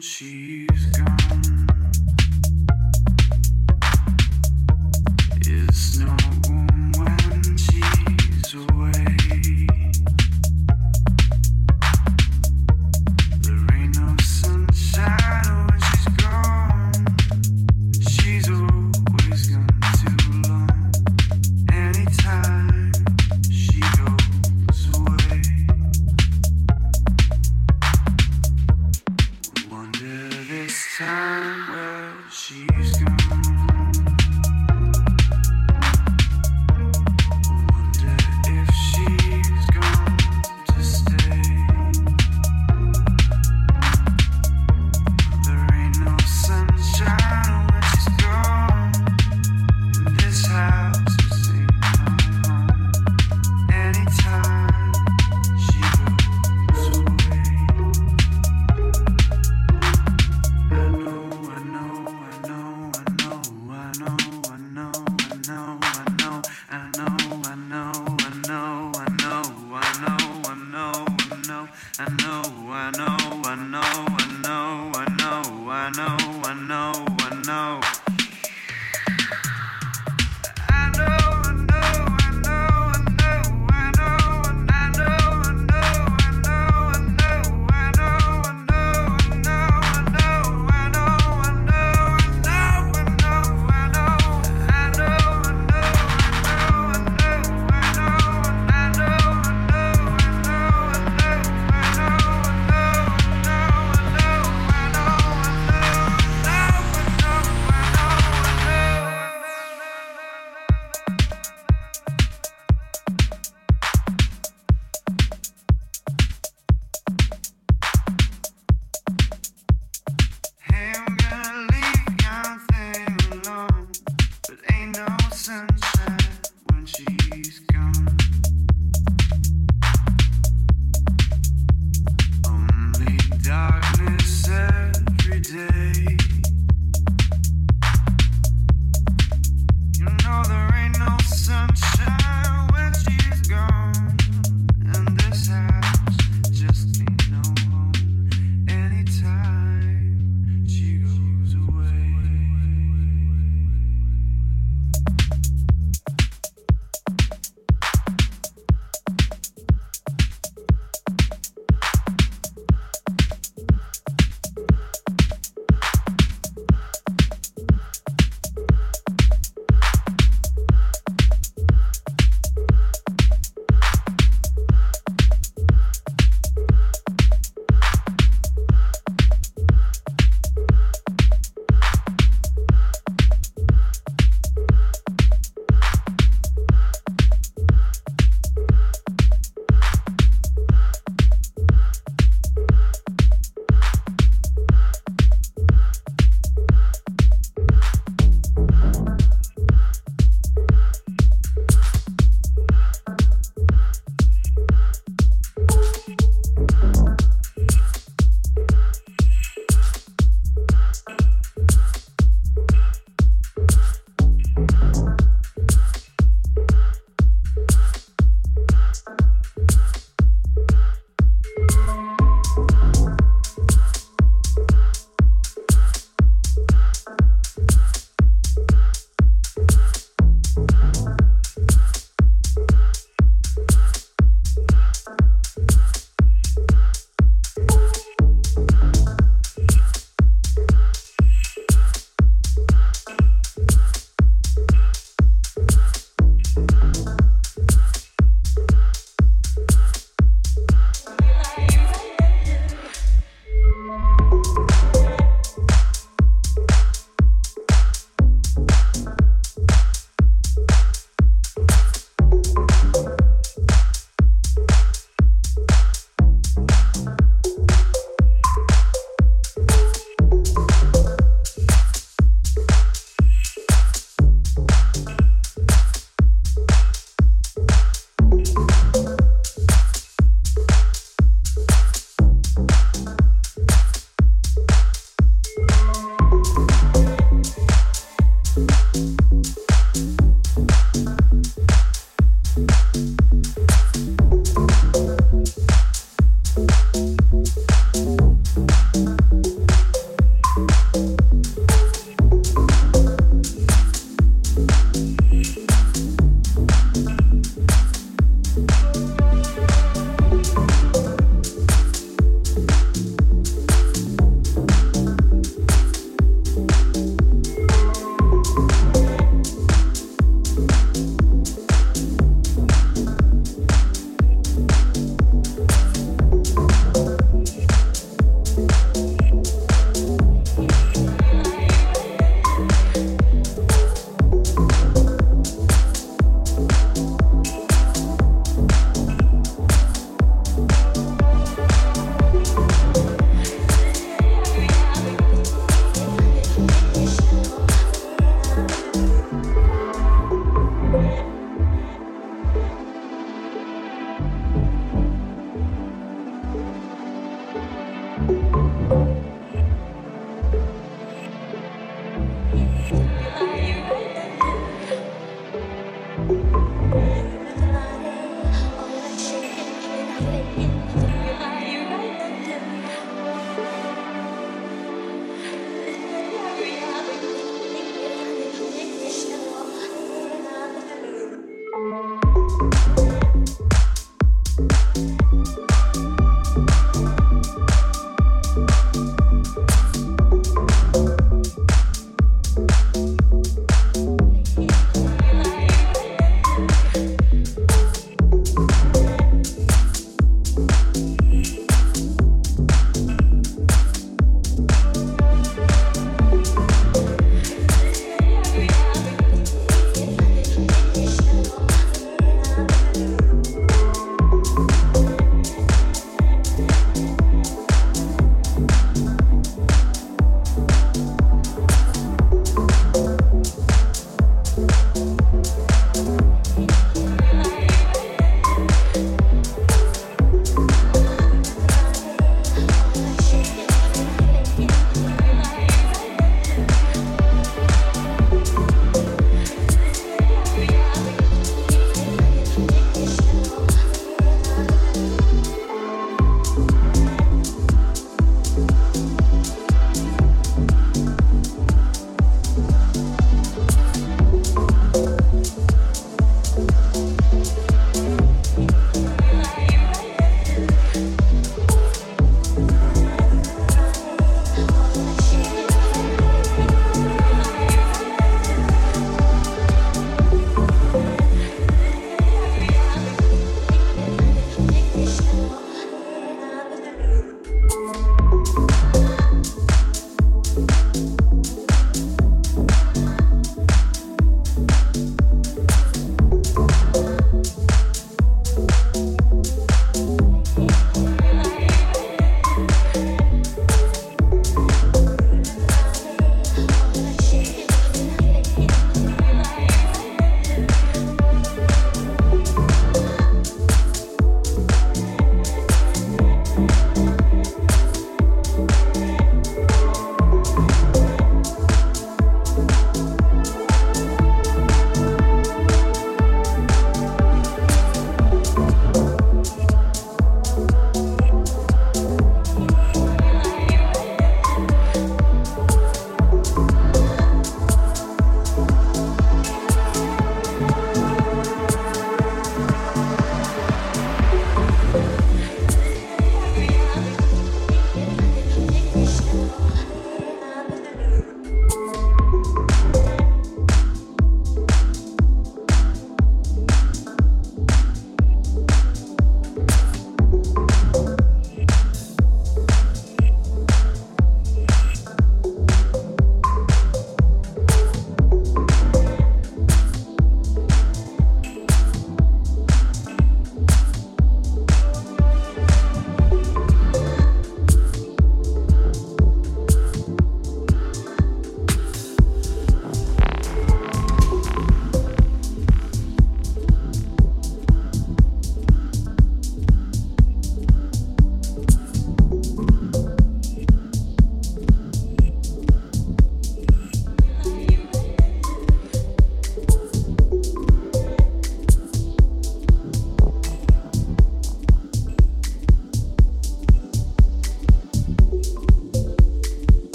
she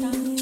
time.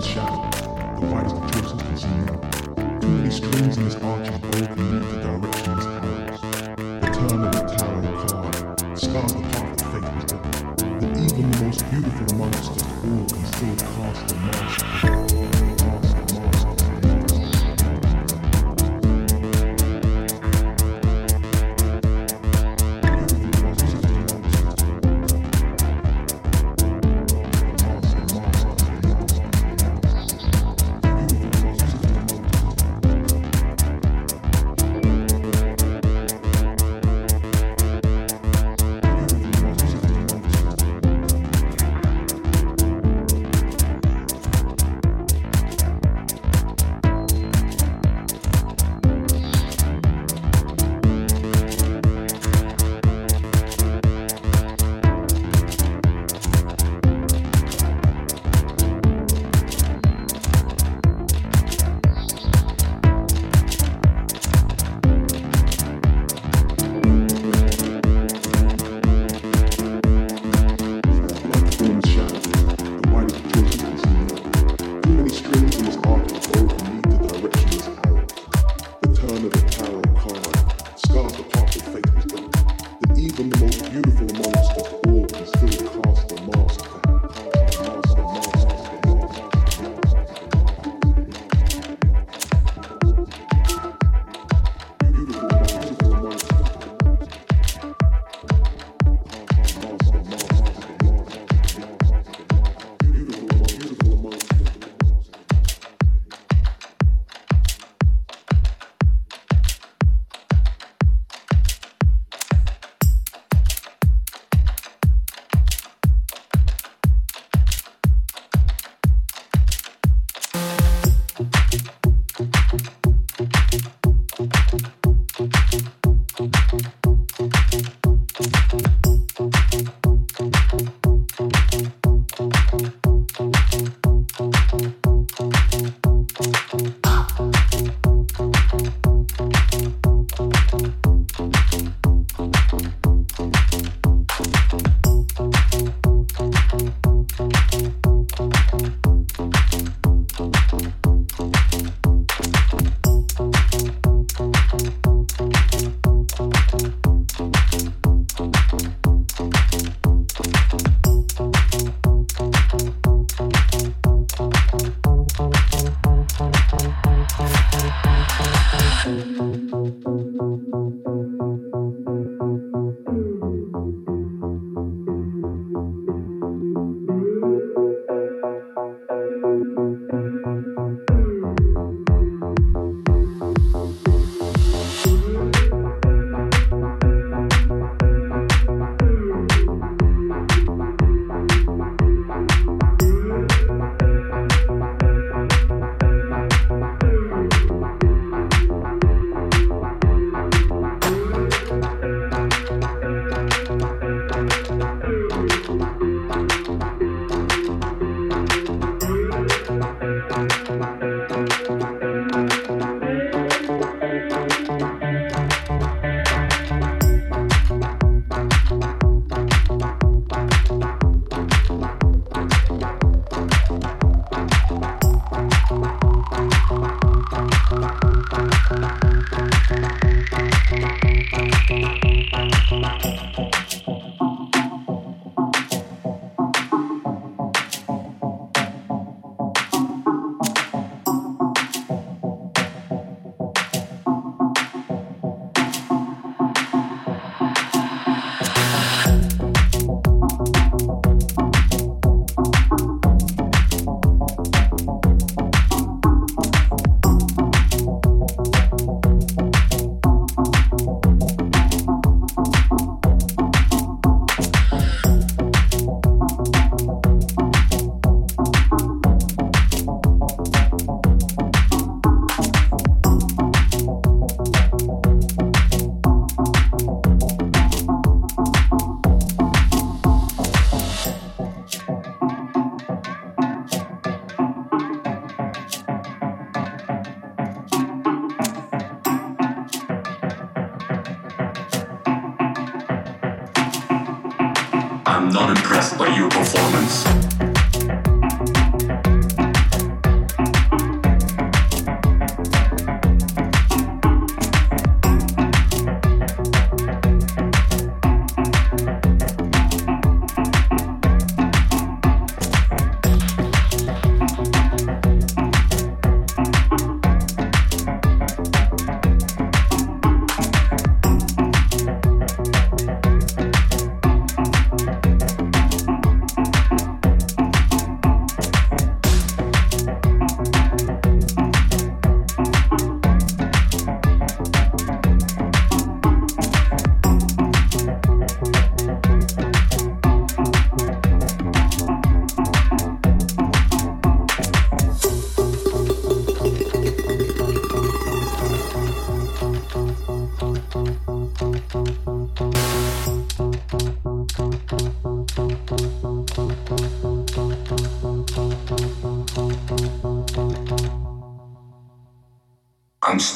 Shadow, the white of chosen can see now. Too many strings in this archer's bow can lead to directionless arrows. The turn of a tarot card stars the path that fate has dealt. That even the most beautiful amongst us all can still cast a mask.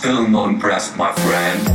Still not impressed, my friend.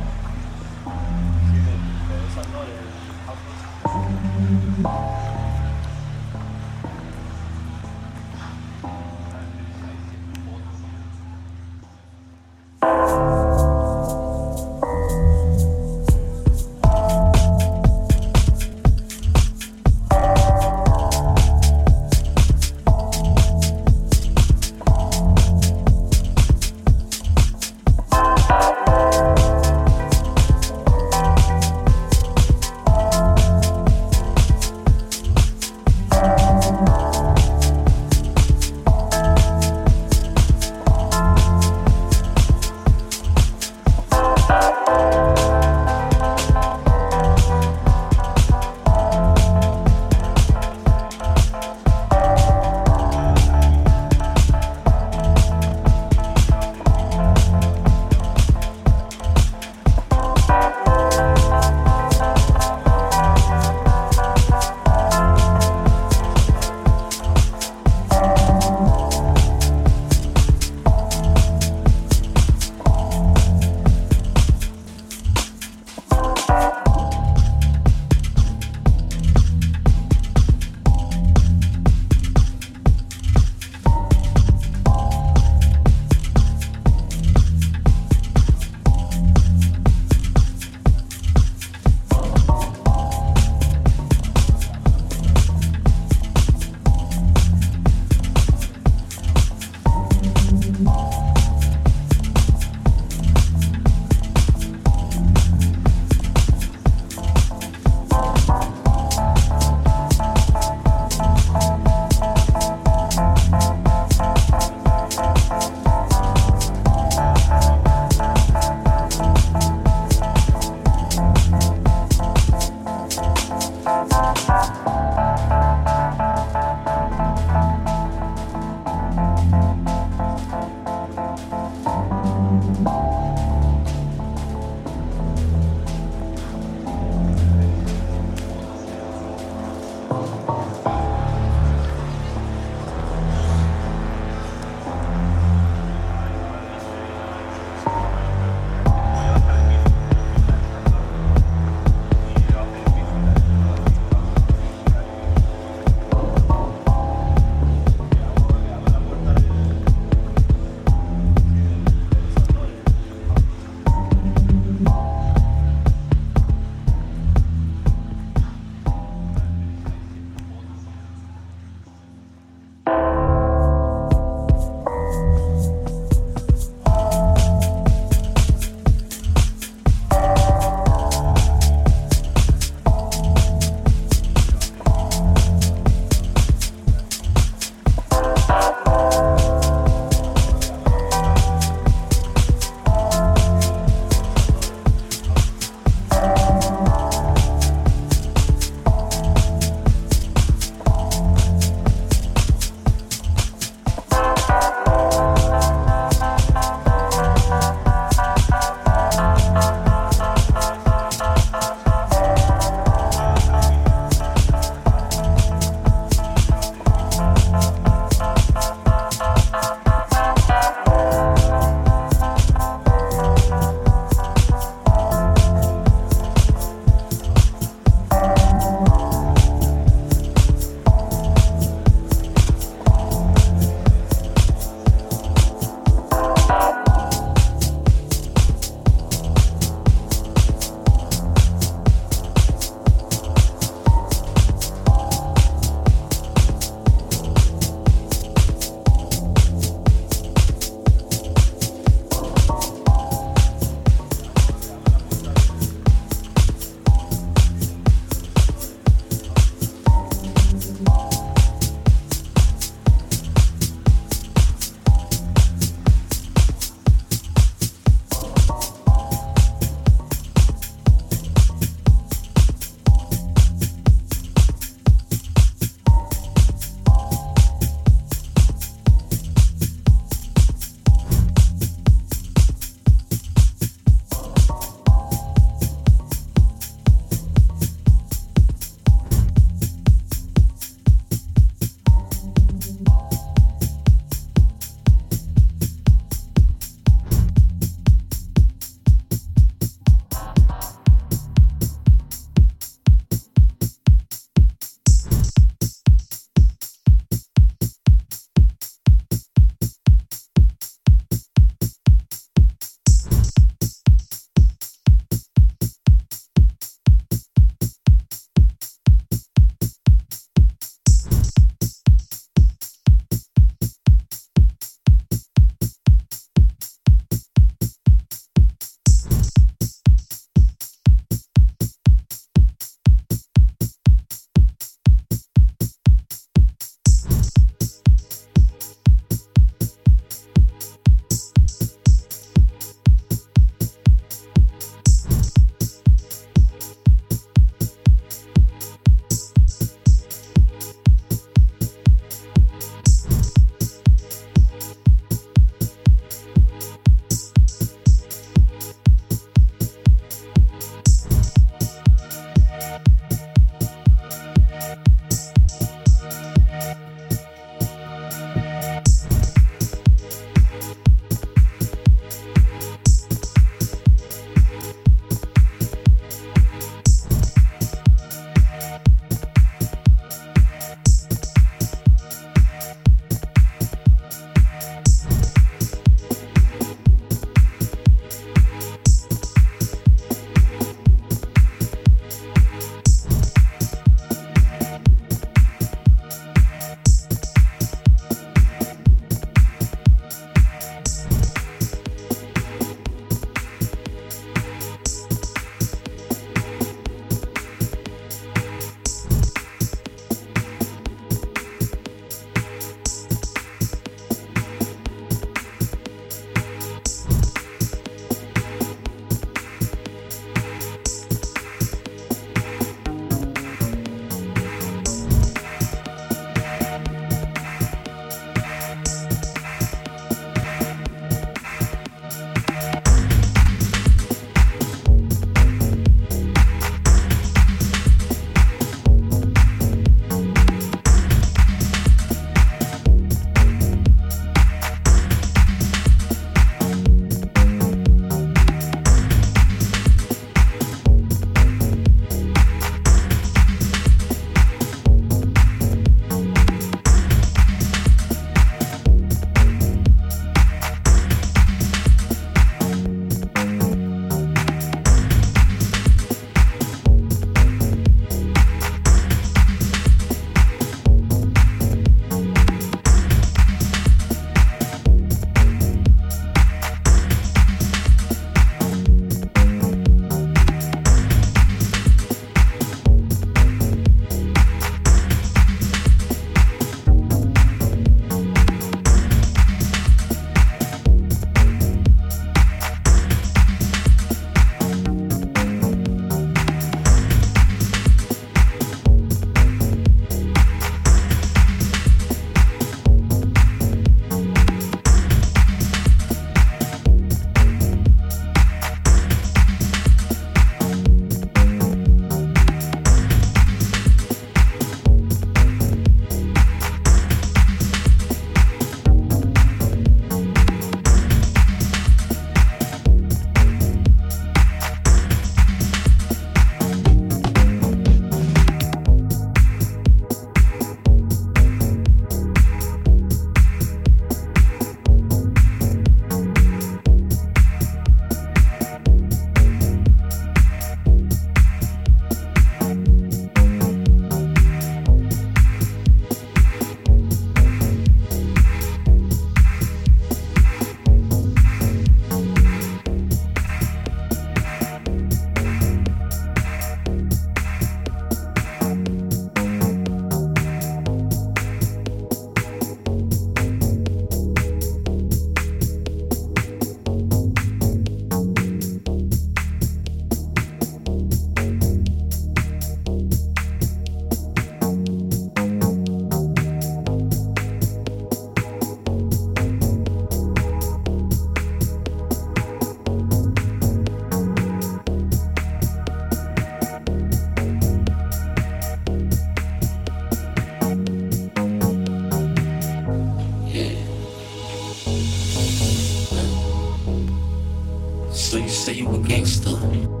You say you a gangster?